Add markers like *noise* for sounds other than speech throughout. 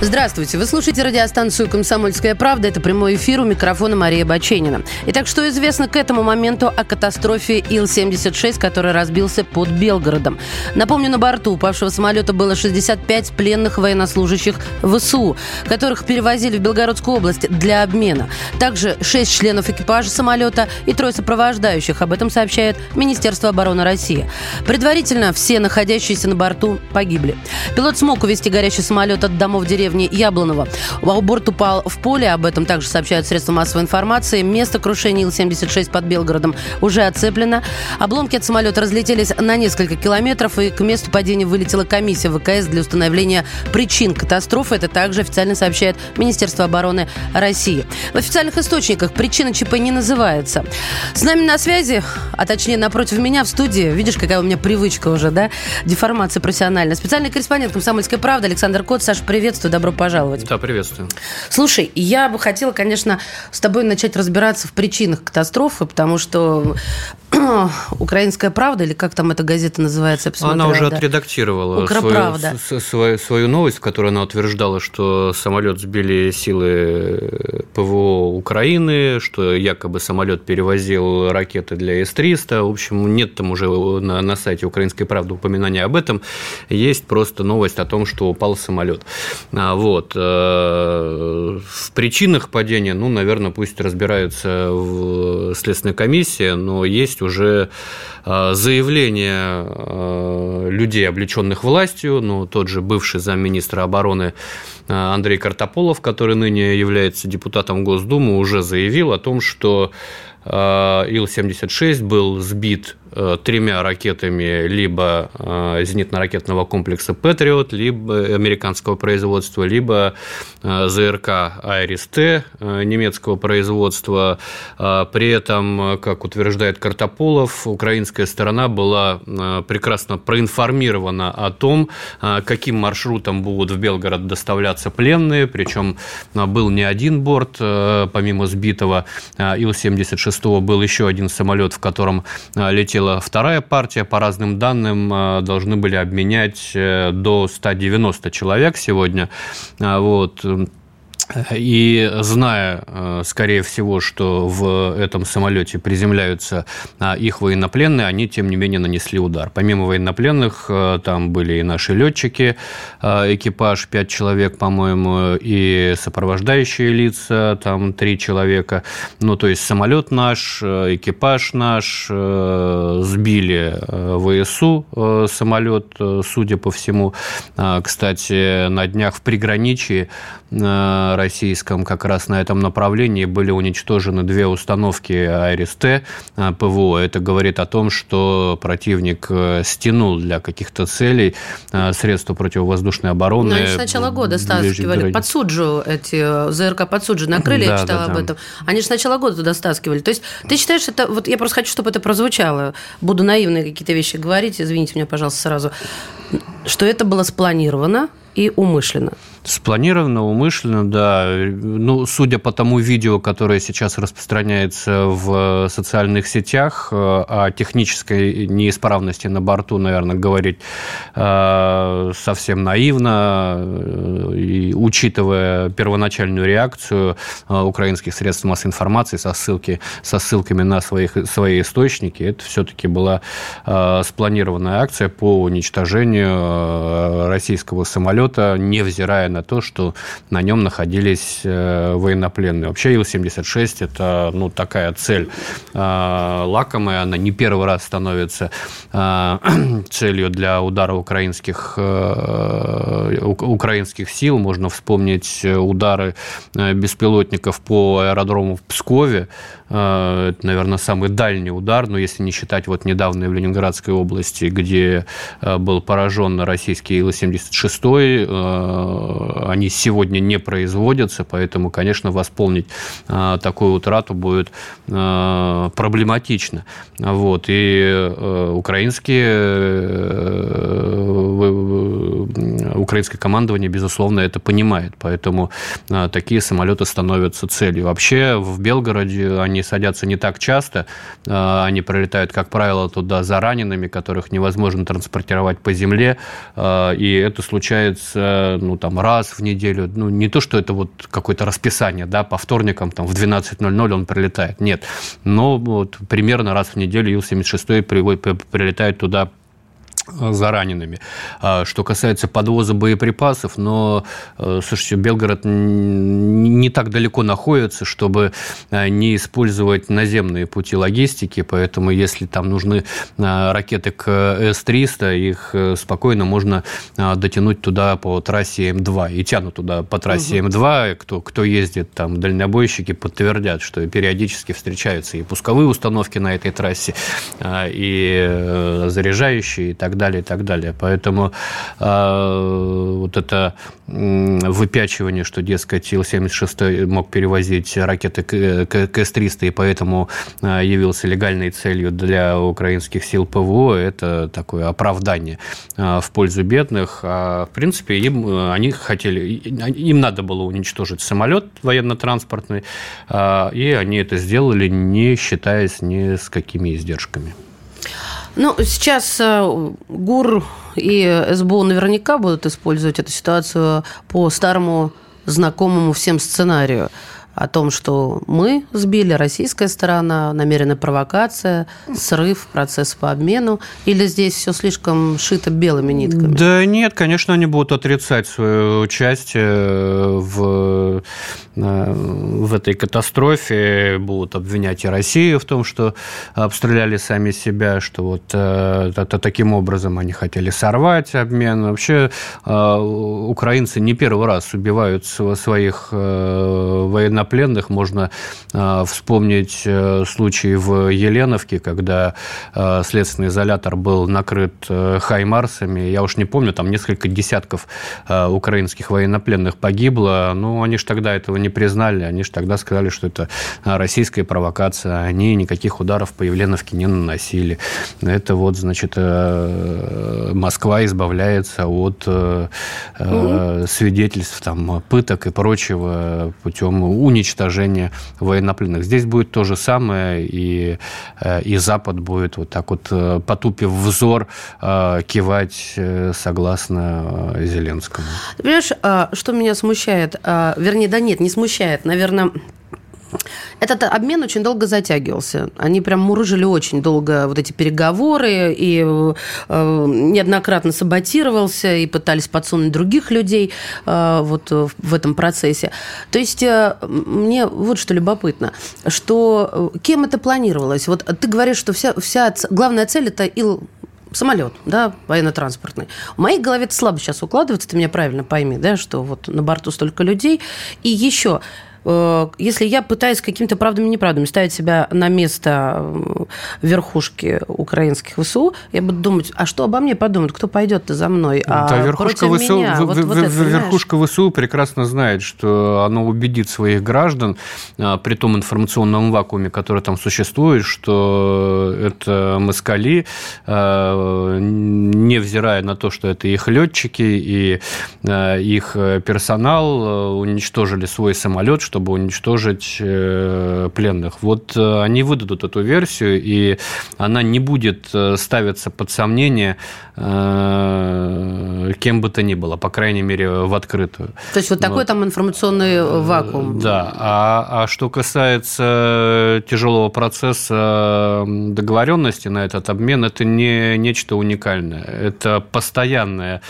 Здравствуйте. Вы слушаете радиостанцию «Комсомольская правда». Это прямой эфир у микрофона Мария Баченина. Итак, что известно к этому моменту о катастрофе Ил-76, который разбился под Белгородом? Напомню, на борту упавшего самолета было 65 пленных военнослужащих ВСУ, которых перевозили в Белгородскую область для обмена. Также 6 членов экипажа самолета и трое сопровождающих. Об этом сообщает Министерство обороны России. Предварительно все находящиеся на борту погибли. Пилот смог увезти горящий самолет от домов деревни деревни Яблоново. Борт упал в поле, об этом также сообщают средства массовой информации. Место крушения Ил-76 под Белгородом уже оцеплено. Обломки от самолета разлетелись на несколько километров, и к месту падения вылетела комиссия ВКС для установления причин катастрофы. Это также официально сообщает Министерство обороны России. В официальных источниках причина ЧП не называется. С нами на связи, а точнее напротив меня в студии, видишь, какая у меня привычка уже, да, деформация профессиональная. Специальный корреспондент «Комсомольской правды» Александр Кот. Саша, приветствую, добро пожаловать. Да, приветствую. Слушай, я бы хотела, конечно, с тобой начать разбираться в причинах катастрофы, потому что *clears throat* Украинская правда, или как там эта газета называется? Она уже да. отредактировала свою, свою, свою новость, в которой она утверждала, что самолет сбили силы ПВО Украины, что якобы самолет перевозил ракеты для С-300. В общем, нет там уже на, на сайте Украинской правды упоминания об этом. Есть просто новость о том, что упал самолет. А, вот. Э, в причинах падения, ну, наверное, пусть разбирается в Следственной комиссии, но есть уже э, заявление э, людей, облеченных властью, ну, тот же бывший замминистра обороны Андрей Картополов, который ныне является депутатом Госдумы, уже заявил о том, что Ил-76 был сбит тремя ракетами либо э, зенитно-ракетного комплекса «Патриот», либо американского производства, либо э, ЗРК «Айрис-Т» немецкого производства. При этом, как утверждает Картополов, украинская сторона была прекрасно проинформирована о том, каким маршрутом будут в Белгород доставляться пленные, причем был не один борт, помимо сбитого Ил-76 был еще один самолет, в котором летел захватила вторая партия. По разным данным, э, должны были обменять э, до 190 человек сегодня. А вот. И зная, э, скорее всего, что в этом самолете приземляются а, их военнопленные, они, тем не менее, нанесли удар. Помимо военнопленных, э, там были и наши летчики, э, экипаж, пять человек, по-моему, и сопровождающие лица, там три человека. Ну, то есть самолет наш, экипаж наш, сбили ВСУ самолет, судя по всему. А, кстати, на днях в приграничии российском как раз на этом направлении были уничтожены две установки АРСТ э, ПВО. Это говорит о том, что противник э, стянул для каких-то целей э, средства противовоздушной обороны. Но они с начала года стаскивали под Суджу эти ЗРК под Суджу накрыли, да, я читала да, об этом. Они же с начала года туда стаскивали. То есть ты считаешь, это вот я просто хочу, чтобы это прозвучало. Буду наивные какие-то вещи говорить, извините меня, пожалуйста, сразу, что это было спланировано и умышленно. Спланировано, умышленно, да. Ну, судя по тому видео, которое сейчас распространяется в социальных сетях, э, о технической неисправности на борту, наверное, говорить э, совсем наивно, э, и учитывая первоначальную реакцию украинских средств массовой информации со, ссылки, со ссылками на своих, свои источники, это все-таки была спланированная акция по уничтожению российского самолета, невзирая на на то, что на нем находились э, военнопленные. Вообще Ил-76 – это ну, такая цель э, лакомая, она не первый раз становится э, *clears throat* целью для удара украинских, украинских сил. Можно вспомнить удары беспилотников по аэродрому в Пскове, это, наверное, самый дальний удар, но если не считать вот недавно в Ленинградской области, где был поражен российский Ил-76, они сегодня не производятся, поэтому, конечно, восполнить а, такую утрату будет а, проблематично. Вот. И э, украинские э, украинское командование, безусловно, это понимает. Поэтому такие самолеты становятся целью. Вообще в Белгороде они садятся не так часто. Они прилетают, как правило, туда за ранеными, которых невозможно транспортировать по земле. И это случается ну, там, раз в неделю. Ну, не то, что это вот какое-то расписание, да, по вторникам там, в 12.00 он прилетает. Нет. Но вот, примерно раз в неделю Ил-76 прилетает туда за ранеными. А что касается подвоза боеприпасов, но, э, слушайте, Белгород не так далеко находится, чтобы э, не использовать наземные пути логистики, поэтому если там нужны э, ракеты к С-300, их спокойно можно дотянуть туда по трассе М2 и тянут туда по трассе угу. М2. Кто, кто ездит, там, дальнобойщики подтвердят, что периодически встречаются и пусковые установки на этой трассе, и заряжающие и так далее, и так далее. Поэтому э, вот это выпячивание, что, дескать, Ил-76 мог перевозить ракеты к С-300, и поэтому а, явился легальной целью для украинских сил ПВО, это такое оправдание а, в пользу бедных. А, в принципе, им, они хотели, им надо было уничтожить самолет военно-транспортный, и они это сделали, не считаясь ни с какими издержками. Ну, сейчас э, ГУР и СБУ наверняка будут использовать эту ситуацию по старому знакомому всем сценарию о том, что мы сбили, российская сторона, намеренная провокация, срыв, процесс по обмену, или здесь все слишком шито белыми нитками? Да нет, конечно, они будут отрицать свое участие в, э, в этой катастрофе, будут обвинять и Россию в том, что обстреляли сами себя, что вот это, таким образом они хотели сорвать обмен. Вообще э, украинцы не первый раз убивают своих э, военнопленных военнопленных. Можно а, вспомнить э, случай в Еленовке, когда а, следственный изолятор был накрыт э, хаймарсами. Я уж не помню, там несколько десятков украинских военнопленных погибло. Но они же тогда этого не признали. Они же тогда сказали, что это российская провокация. Они никаких ударов по Еленовке не наносили. Это вот, значит, э, Москва избавляется от свидетельств там, пыток и прочего путем уничтожения военнопленных. Здесь будет то же самое, и, э, и Запад будет вот так вот, э, потупив взор, э, кивать согласно Зеленскому. Понимаешь, а, что меня смущает? А, вернее, да нет, не смущает. Наверное, этот обмен очень долго затягивался. Они прям мурыжили очень долго вот эти переговоры, и э, неоднократно саботировался, и пытались подсунуть других людей э, вот в этом процессе. То есть э, мне вот что любопытно, что э, кем это планировалось? Вот ты говоришь, что вся, вся главная цель – это Ил самолет, да, военно-транспортный. В моей голове это слабо сейчас укладывается, ты меня правильно пойми, да, что вот на борту столько людей. И еще Э, если я пытаюсь какими-то правдами-неправдами ставить себя на место э, верхушки украинских ВСУ, я буду думать, а что обо мне подумают, кто пойдет-то за мной? А да, верхушка ВСУ, меня, в, вот, в, вот это, верхушка ВСУ прекрасно знает, что оно убедит своих граждан а, при том информационном вакууме, который там существует, что это москали, невзирая на то, что это их летчики и их персонал уничтожили свой самолет, чтобы уничтожить э, пленных. Вот э, они выдадут эту версию, и она не будет э, ставиться под сомнение кем бы то ни было, по крайней мере, в открытую. То есть вот такой вот. там информационный вакуум. Да. А, а что касается тяжелого процесса договоренности на этот обмен, это не нечто уникальное. Это постоянное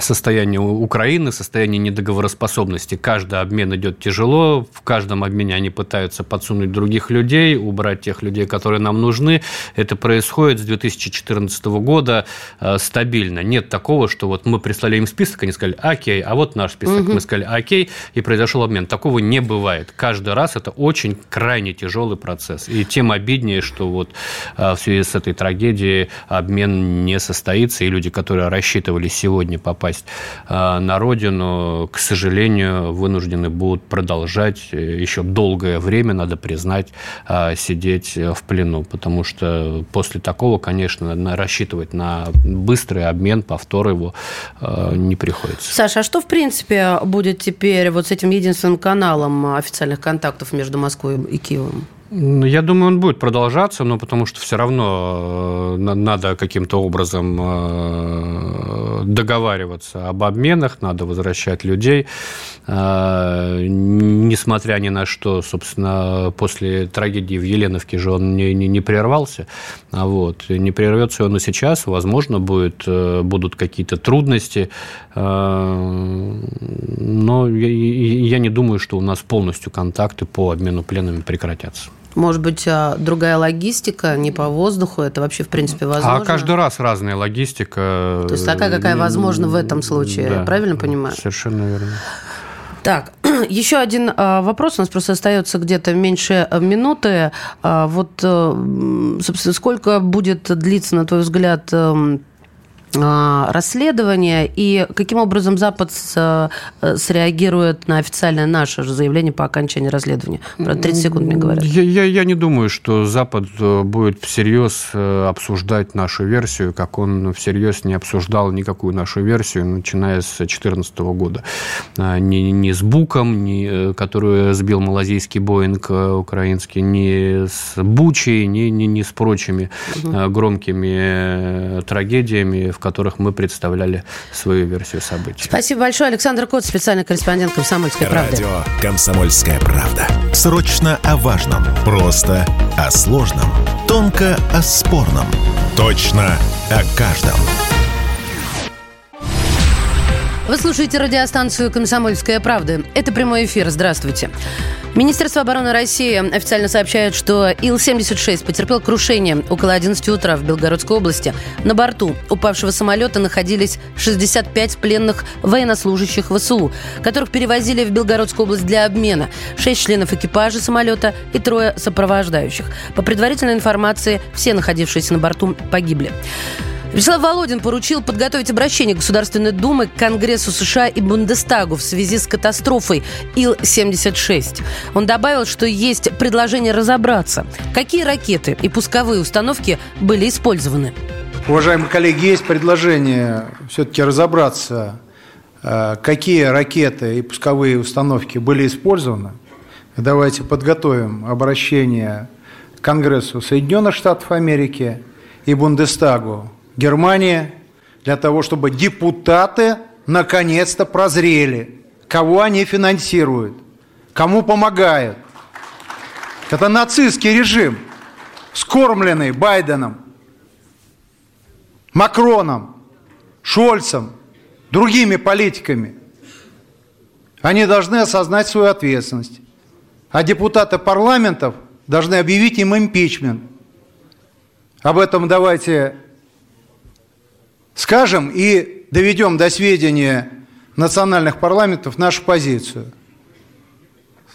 состояние Украины, состояние недоговороспособности. Каждый обмен идет тяжело, в каждом обмене они пытаются подсунуть других людей, убрать тех людей, которые нам нужны. Это происходит с 2014 года э, стабильно. Нет такого, что вот мы прислали им список, они сказали, окей, а вот наш список. Угу. Мы сказали, окей, и произошел обмен. Такого не бывает. Каждый раз это очень крайне тяжелый процесс. И тем обиднее, что вот э, в связи с этой трагедией обмен не состоится, и люди, которые рассчитывали сегодня попасть попасть на родину, к сожалению, вынуждены будут продолжать еще долгое время, надо признать, сидеть в плену, потому что после такого, конечно, рассчитывать на быстрый обмен, повтор его не приходится. Саша, а что, в принципе, будет теперь вот с этим единственным каналом официальных контактов между Москвой и Киевом? Ну, я думаю, он будет продолжаться, но потому что все равно э, надо каким-то образом э, договариваться об обменах, надо возвращать людей. Э, несмотря ни на что, собственно, после трагедии в Еленовке же он не, не, не прервался. А вот, не прервется он и сейчас. Возможно, будет, будут какие-то трудности. Но я, я не думаю, что у нас полностью контакты по обмену пленными прекратятся. Может быть, а, другая логистика, не по воздуху, это вообще, в принципе, а возможно? А каждый раз разная логистика. То есть такая, какая возможна в этом случае, да, правильно понимаю? Совершенно верно. Так, *clears throat* еще один а, вопрос. У нас просто остается где-то меньше минуты. Вот, э, собственно, сколько будет длиться, на твой взгляд, а, расследования и каким образом Запад с, э, среагирует на официальное наше же заявление по окончании расследования? Про 30 секунд мне говорят. Я, я, я не думаю, что Запад э, будет всерьез э, обсуждать нашу версию, как он всерьез не обсуждал никакую нашу версию, начиная с 2014 года. Ни, ни с Буком, ни, которую сбил малазийский Боинг украинский, ни с Бучей, ни, ни, ни с прочими угу. громкими трагедиями, в которых мы представляли свою версию событий. Спасибо большое. Александр Кот, специальный корреспондент «Комсомольской правды». Радио «Комсомольская правда». Срочно о важном. Просто о сложном. Тонко о спорном. Точно о каждом. Вы слушаете радиостанцию «Комсомольская правда». Это прямой эфир. Здравствуйте. Министерство обороны России официально сообщает, что Ил-76 потерпел крушение около 11 утра в Белгородской области. На борту упавшего самолета находились 65 пленных военнослужащих ВСУ, которых перевозили в Белгородскую область для обмена. Шесть членов экипажа самолета и трое сопровождающих. По предварительной информации, все находившиеся на борту погибли. Вячеслав Володин поручил подготовить обращение Государственной Думы к Конгрессу США и Бундестагу в связи с катастрофой Ил-76. Он добавил, что есть предложение разобраться, какие ракеты и пусковые установки были использованы. Уважаемые коллеги, есть предложение все-таки разобраться, э, какие ракеты и пусковые установки были использованы. Давайте подготовим обращение к Конгрессу Соединенных Штатов Америки и Бундестагу Германия для того, чтобы депутаты наконец-то прозрели, кого они финансируют, кому помогают. Это нацистский режим, скормленный Байденом, Макроном, Шольцем, другими политиками. Они должны осознать свою ответственность. А депутаты парламентов должны объявить им импичмент. Об этом давайте скажем и доведем до сведения национальных парламентов нашу позицию.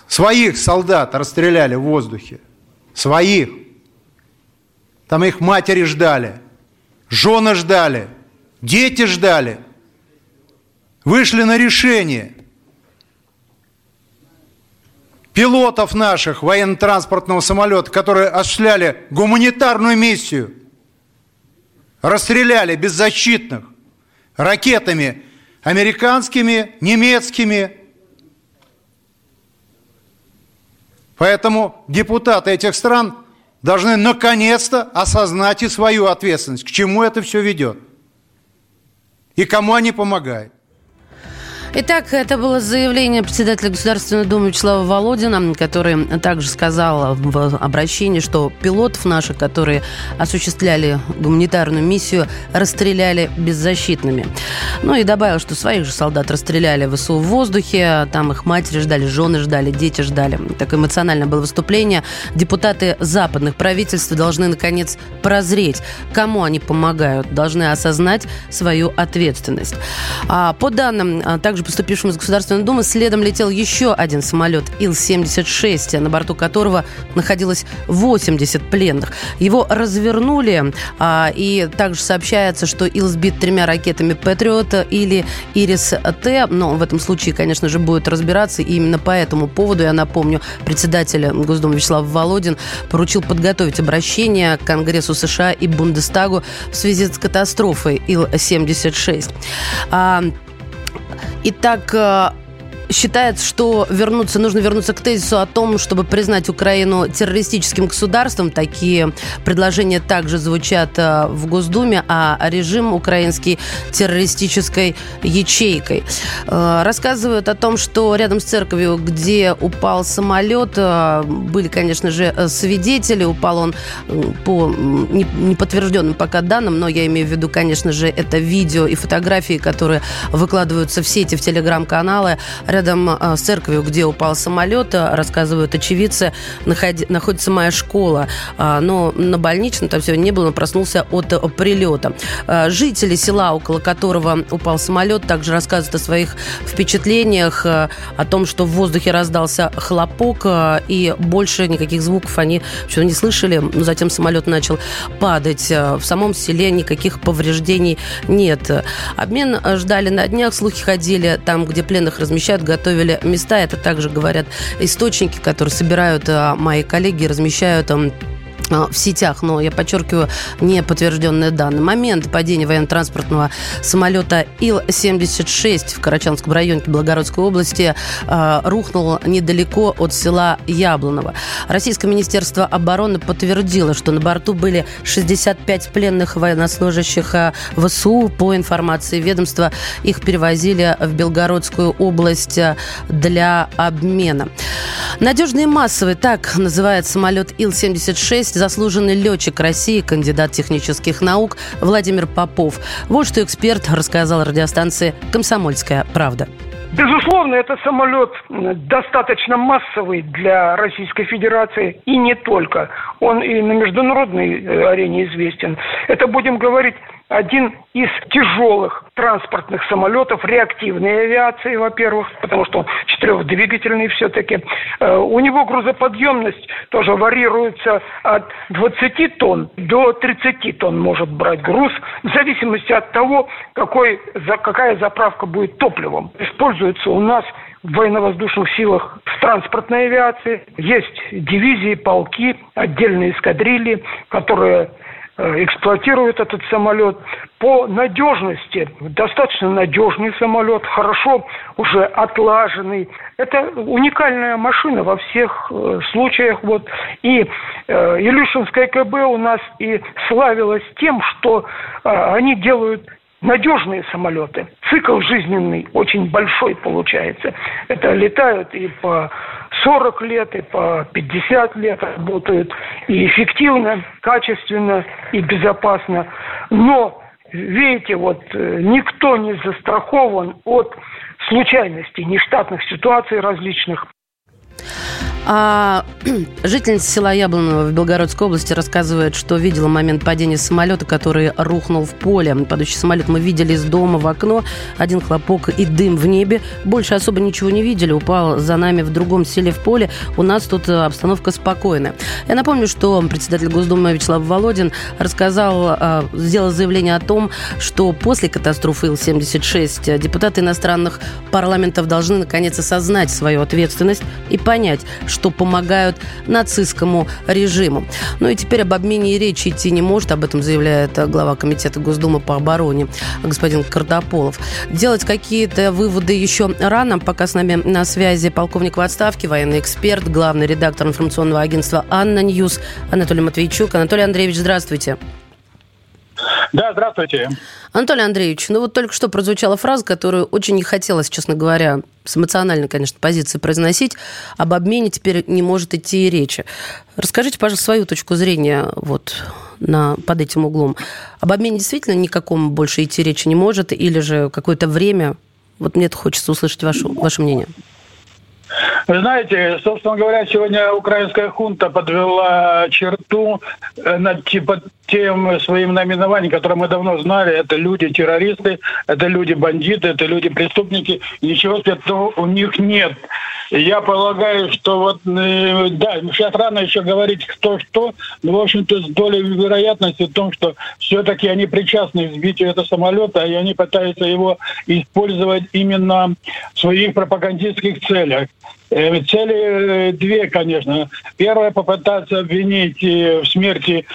Своих солдат расстреляли в воздухе. Своих. Там их матери ждали, жены ждали, дети ждали. Вышли на решение. Пилотов наших военно-транспортного самолета, которые осуществляли гуманитарную миссию – расстреляли беззащитных ракетами американскими, немецкими. Поэтому депутаты этих стран должны наконец-то осознать и свою ответственность, к чему это все ведет и кому они помогают. Итак, это было заявление председателя Государственной Думы Вячеслава Володина, который также сказал в обращении, что пилотов наших, которые осуществляли гуманитарную миссию, расстреляли беззащитными. Ну и добавил, что своих же солдат расстреляли в ВСУ в воздухе, там их матери ждали, жены ждали, дети ждали. Так эмоционально было выступление. Депутаты западных правительств должны, наконец, прозреть, кому они помогают, должны осознать свою ответственность. А по данным также также поступившим из Государственной Думы, следом летел еще один самолет Ил-76, на борту которого находилось 80 пленных. Его развернули, а, и также сообщается, что Ил сбит тремя ракетами «Патриот» или «Ирис-Т», но в этом случае, конечно же, будет разбираться, и именно по этому поводу, я напомню, председатель Госдумы Вячеслав Володин поручил подготовить обращение к Конгрессу США и Бундестагу в связи с катастрофой Ил-76. Итак, считается, что вернуться, нужно вернуться к тезису о том, чтобы признать Украину террористическим государством. Такие предложения также звучат э, в Госдуме, а режим украинский террористической ячейкой. Э, рассказывают о том, что рядом с церковью, где упал самолет, э, были, конечно же, свидетели. Упал он по неподтвержденным пока данным, но я имею в виду, конечно же, это видео и фотографии, которые выкладываются в сети, в телеграм-каналы Рядом а, с церковью, где упал самолет, а, рассказывают очевидцы, находится моя школа. А, но на больничном там сегодня не было, он проснулся от прилета. Жители села, около которого упал самолет, также рассказывают о своих впечатлениях, о том, что в воздухе раздался хлопок, и больше никаких звуков они что не слышали. Но затем самолет начал падать. В самом селе никаких повреждений нет. Обмен ждали на днях, слухи ходили там, где пленных размещают, готовили места. Это также говорят источники, которые собирают а, мои коллеги, размещают в сетях, но я подчеркиваю, не подтвержденные данные. Момент падения военно-транспортного самолета Ил-76 в Карачанском районе Белгородской области э, рухнул недалеко от села Яблоново. Российское министерство обороны подтвердило, что на борту были 65 пленных военнослужащих а, ВСУ. По информации ведомства, их перевозили в Белгородскую область для обмена. Надежный и массовый, так называет самолет Ил-76, заслуженный летчик России, кандидат технических наук Владимир Попов. Вот что эксперт рассказал радиостанции «Комсомольская правда». Безусловно, этот самолет достаточно массовый для Российской Федерации и не только. Он и на международной арене известен. Это будем говорить один из тяжелых транспортных самолетов реактивной авиации, во-первых, потому что он четырехдвигательный все-таки. Э, у него грузоподъемность тоже варьируется от 20 тонн до 30 тонн может брать груз, в зависимости от того, какой, какая заправка будет топливом. Используется у нас в военно-воздушных силах в транспортной авиации. Есть дивизии, полки, отдельные эскадрильи, которые эксплуатирует этот самолет. По надежности, достаточно надежный самолет, хорошо уже отлаженный. Это уникальная машина во всех э, случаях. Вот. И э, Илюшинская КБ у нас и славилась тем, что э, они делают надежные самолеты. Цикл жизненный очень большой получается. Это летают и по 40 лет, и по 50 лет работают. И эффективно, качественно и безопасно. Но, видите, вот э, никто не застрахован от случайностей, нештатных ситуаций различных. А *clears throat* жительница села Яблоново в Белгородской области рассказывает, что видела момент падения самолета, который рухнул в поле. Падающий самолет мы видели из дома в окно. Один хлопок и дым в небе. Больше особо ничего не видели. Упал за нами в другом селе в поле. У нас тут э, обстановка спокойная. Я напомню, что председатель Госдумы Вячеслав Володин рассказал, э, сделал заявление о том, что после катастрофы Ил-76 депутаты иностранных парламентов должны наконец осознать свою ответственность и понять, что помогают нацистскому режиму. Ну и теперь об обмене и речи идти не может, об этом заявляет глава Комитета Госдумы по обороне господин Картополов. Делать какие-то выводы еще рано, пока с нами на связи полковник в отставке, военный эксперт, главный редактор информационного агентства «ANNA News» Анатолий Матвейчук. Анатолий Андреевич, здравствуйте. Да, здравствуйте. Анатолий Андреевич, ну вот только что прозвучала фраза, которую очень не хотелось, честно говоря, с эмоциональной, конечно, позиции произносить. Об обмене теперь не может идти и речи. Расскажите, пожалуйста, свою точку зрения вот на, под этим углом. Об обмене действительно никакому больше идти речи не может, или же какое-то время? Вот мне хочется услышать ваше, ваше мнение. Вы знаете, собственно говоря, сегодня украинская хунта подвела черту э, над типа тем своим наименованием, которое мы давно знали. Это люди-террористы, это люди-бандиты, это люди-преступники. Ничего святого у них нет. Я полагаю, что вот, э, да, сейчас рано еще говорить кто что, но, в общем-то, с долей вероятности в том, что все-таки они причастны к сбитию этого самолета, и они пытаются его использовать именно в своих пропагандистских целях. Э, цели э, две, конечно. Первое, попытаться обвинить в смерти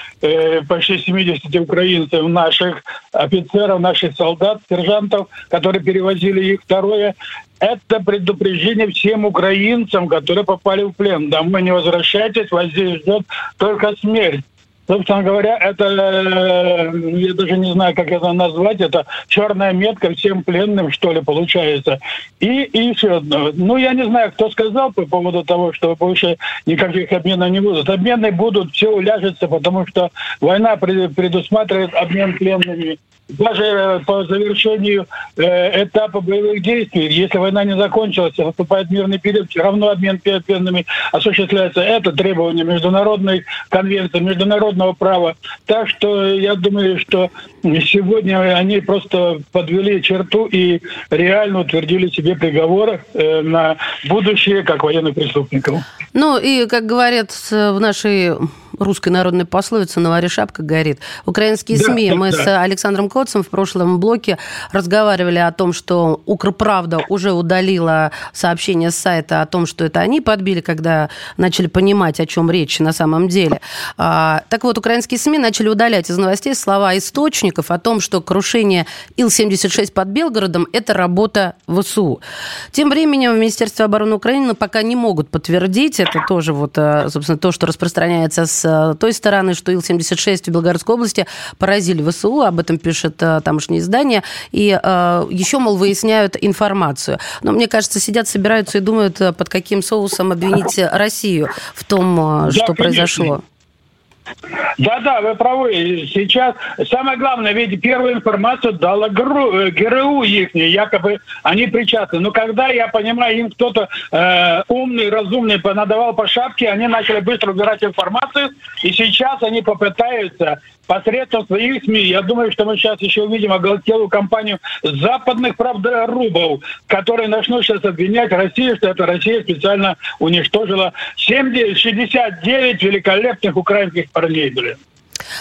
почти 70 украинцев, наших офицеров, наших солдат, сержантов, которые перевозили их. Второе, это предупреждение всем украинцам, которые попали в плен. Домой не возвращайтесь, вас здесь ждет только смерть. Собственно говоря, это, э, я даже не знаю, как это назвать, это черная метка всем пленным, что ли, получается. И, и еще одно. Ну, я не знаю, кто сказал по поводу того, что больше никаких обменов не будут. Обмены будут, все уляжется, потому что война предусматривает обмен пленными даже э, по завершению э, этапа боевых действий, если война не закончилась, наступает мирный период, все равно обмен пленными осуществляется. Это требование международной конвенции, международного права. Так что я думаю, что сегодня они просто подвели черту и реально утвердили себе приговор э, на будущее как военных преступников. Ну и, как говорят в нашей русской народной пословице «На варе шапка горит». Украинские да, СМИ. Да, Мы да. с Александром Коцем в прошлом блоке разговаривали о том, что Укрправда уже удалила сообщение с сайта о том, что это они подбили, когда начали понимать, о чем речь на самом деле. А, так вот, украинские СМИ начали удалять из новостей слова источников о том, что крушение Ил-76 под Белгородом – это работа ВСУ. Тем временем в Министерстве обороны Украины пока не могут подтвердить, это тоже вот, э, собственно, то, что распространяется с Э, той стороны, что Ил-76 в Белгородской области поразили ВСУ, об этом пишет э, тамошнее издание, и еще, мол, выясняют информацию. Но мне кажется, сидят, собираются и думают, под каким соусом обвинить Россию в том, что да, произошло. Да-да, вы правы. Сейчас самое главное, ведь первую информацию дала ГРУ, ГРУ их, якобы они причастны. Но когда, я понимаю, им кто-то э, умный, разумный надавал по шапке, они начали быстро убирать информацию, и сейчас они попытаются посредством своих СМИ. Я думаю, что мы сейчас еще увидим оголтелую компанию западных правдорубов, которые начнут сейчас обвинять Россию, что это Россия специально уничтожила 70, 69 великолепных украинских парней, блин.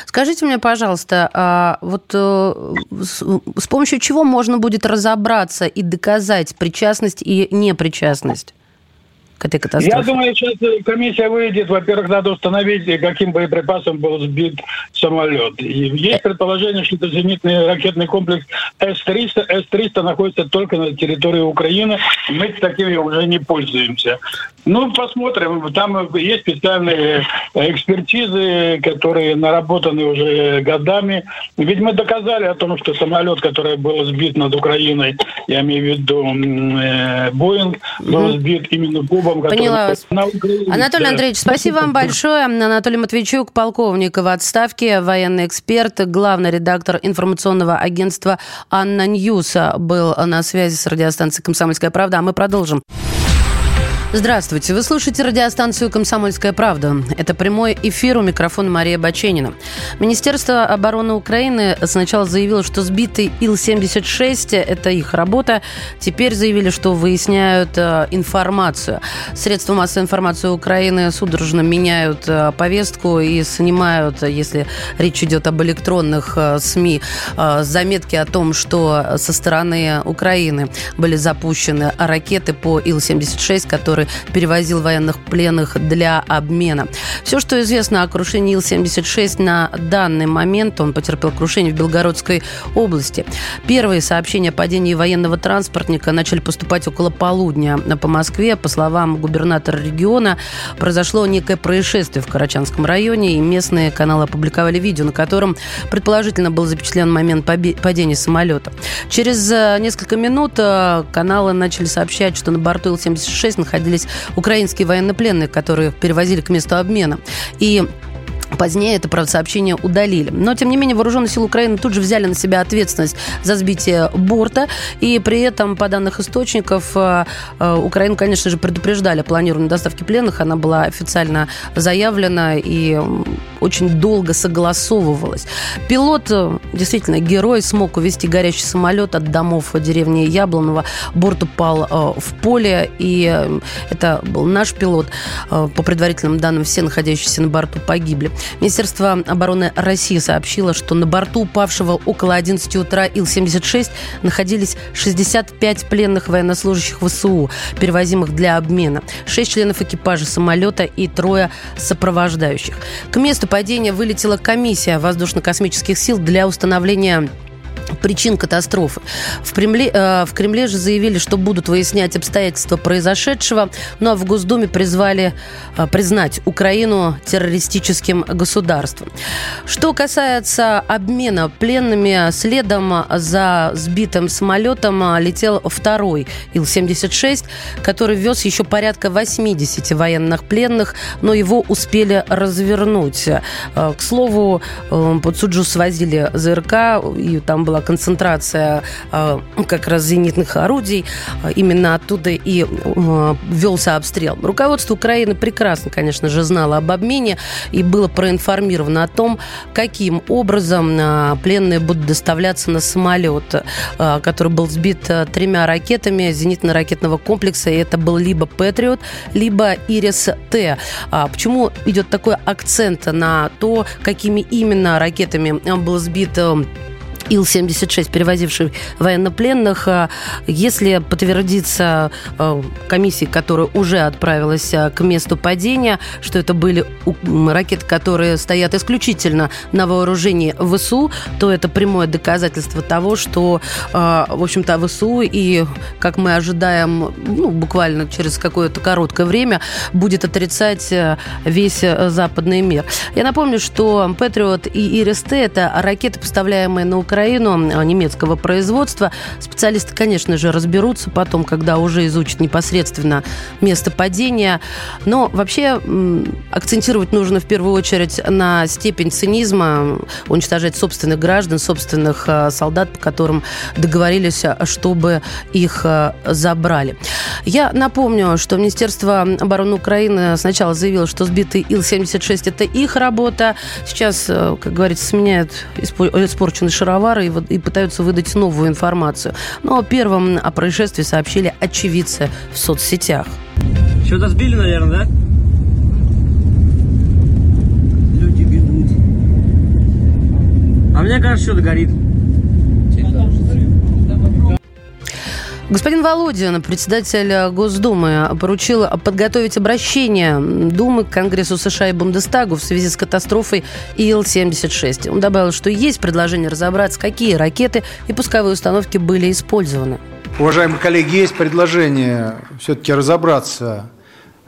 Скажите мне, пожалуйста, а вот э, с помощью чего можно будет разобраться и доказать причастность и непричастность? К этой катастрофе? Я думаю, сейчас комиссия выйдет. Во-первых, надо установить, каким боеприпасом был сбит самолет. И есть предположение, что это зенитный ракетный комплекс С-300. С-300 находится только на территории Украины. Мы такими уже не пользуемся. Ну, посмотрим. Там есть специальные экспертизы, которые наработаны уже годами. Ведь мы доказали о том, что самолет, который был сбит над Украиной, я имею в виду э, Боинг, был сбит именно Кубом. Поняла вас. Анатолий да. Андреевич, спасибо вам большое. Анатолий Матвейчук, полковник в отставке, военный эксперт, главный редактор информационного агентства «ANNA News» был на связи с радиостанцией «Комсомольская правда». А мы продолжим. Здравствуйте. Вы слушаете радиостанцию «Комсомольская правда». Это прямой эфир у микрофона Мария Баченина. Министерство обороны Украины сначала заявило, что сбитый Ил-76 – это их работа. Теперь заявили, что выясняют э, информацию. Средства массовой информации Украины судорожно меняют э, повестку и снимают, если речь идет об электронных э, СМИ, заметки о том, что со стороны Украины были запущены ракеты по Ил-76, которые который перевозил военных пленных для обмена. Все, что известно о крушении Ил-76 на данный момент, он потерпел крушение в Белгородской области. Первые сообщения о падении военного транспортника начали поступать около полудня по Москве. По словам губернатора региона, произошло некое происшествие в Карачанском районе, и местные каналы опубликовали видео, на котором предположительно был запечатлен момент падения самолета. Через э, несколько минут э, каналы начали сообщать, что на борту Ил-76 находились находились украинские военнопленные, которые перевозили к месту обмена. И Позднее это, правда, сообщение удалили. Но, тем не менее, вооруженные силы Украины тут же взяли на себя ответственность за сбитие борта. И при этом, по данных источников, э, э, Украину, конечно же, предупреждали о планированной доставке пленных. Она была официально заявлена и очень долго согласовывалась. Пилот, э, действительно, герой, смог увезти горящий самолет от домов деревни Яблонова. Борт упал в поле, и это был наш пилот. По предварительным данным, все находящиеся на борту погибли. Министерство обороны России сообщило, что на борту упавшего около 11 утра Ил-76 находились 65 пленных военнослужащих ВСУ, перевозимых для обмена, 6 членов экипажа самолета и трое сопровождающих. К месту падения вылетела комиссия воздушно-космических сил для установления причин катастрофы. В Кремле, э, в Кремле же заявили, что будут выяснять обстоятельства произошедшего, ну а в Госдуме призвали э, признать Украину террористическим государством. Что касается обмена пленными, следом за сбитым самолетом летел второй Ил-76, который вез еще порядка 80 военных пленных, но его успели развернуть. Э, к слову, э, под Суджу свозили ЗРК, и там была концентрация э, как раз зенитных орудий. Э, именно оттуда и э, велся обстрел. Руководство Украины прекрасно, конечно же, знало об обмене и было проинформировано о том, каким образом пленные будут доставляться на самолет, который был сбит тремя ракетами зенитно-ракетного комплекса. И это был либо «Патриот», либо «Ирис-Т». А почему идет такой акцент на то, какими именно ракетами был сбит Ил-76, перевозивший военнопленных. А, если подтвердится а, комиссия, которая уже отправилась а, к месту падения, что это были ракеты, которые стоят исключительно на вооружении ВСУ, то это прямое доказательство того, что, в общем-то, ВСУ и, как мы ожидаем, ну, буквально через какое-то короткое время будет отрицать весь западный мир. Я напомню, что Патриот и ИРСТ – это ракеты, поставляемые на Украину Украину а, немецкого производства. Специалисты, конечно же, разберутся потом, когда уже изучат непосредственно место падения. Но вообще акцентировать нужно в первую очередь на степень цинизма, уничтожать собственных граждан, собственных а, солдат, по которым договорились, а, чтобы их забрали. Я напомню, что Министерство обороны Украины сначала заявило, что сбитый Ил-76 – это их работа. Сейчас, как говорится, сменяют испорченный шаровар товара и, и пытаются выдать новую информацию. Но первым о происшествии сообщили очевидцы в соцсетях. Что-то сбили, наверное, да? Люди бегут. А мне кажется, что-то горит. Господин Володин, председатель Госдумы, поручил подготовить обращение Думы к Конгрессу США и Бундестагу в связи с катастрофой Ил-76. Он добавил, что есть предложение разобраться, какие ракеты и пусковые установки были использованы. Уважаемые коллеги, есть предложение все-таки разобраться,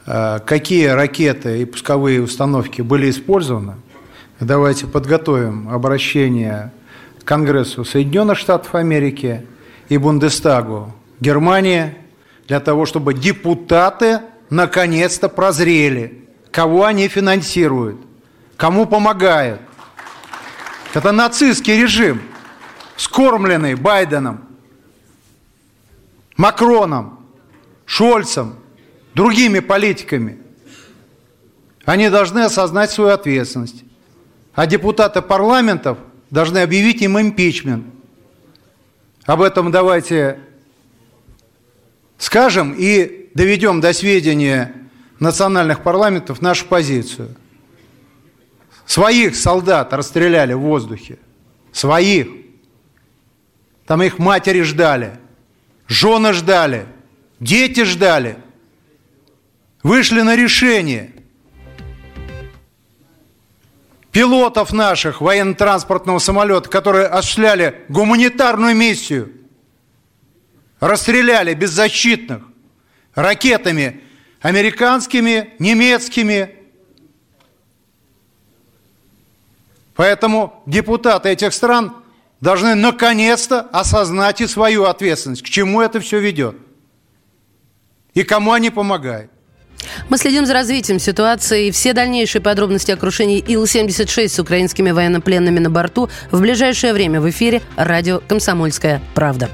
э, какие ракеты и пусковые установки были использованы. Давайте подготовим обращение к Конгрессу Соединенных Штатов Америки и Бундестагу Германия для того, чтобы депутаты наконец-то прозрели, кого они финансируют, кому помогают. Это нацистский режим, скормленный Байденом, Макроном, Шольцем, другими политиками. Они должны осознать свою ответственность. А депутаты парламентов должны объявить им импичмент. Об этом давайте скажем и доведем до сведения национальных парламентов нашу позицию. Своих солдат расстреляли в воздухе. Своих. Там их матери ждали, жены ждали, дети ждали. Вышли на решение. Пилотов наших военно-транспортного самолета, которые осуществляли гуманитарную миссию – расстреляли беззащитных ракетами американскими, немецкими. Поэтому депутаты этих стран должны наконец-то осознать и свою ответственность, к чему это все ведет и кому они помогают. Мы следим за развитием ситуации. Все дальнейшие подробности о крушении Ил-76 с украинскими военнопленными на борту в ближайшее время в эфире радио «Комсомольская правда».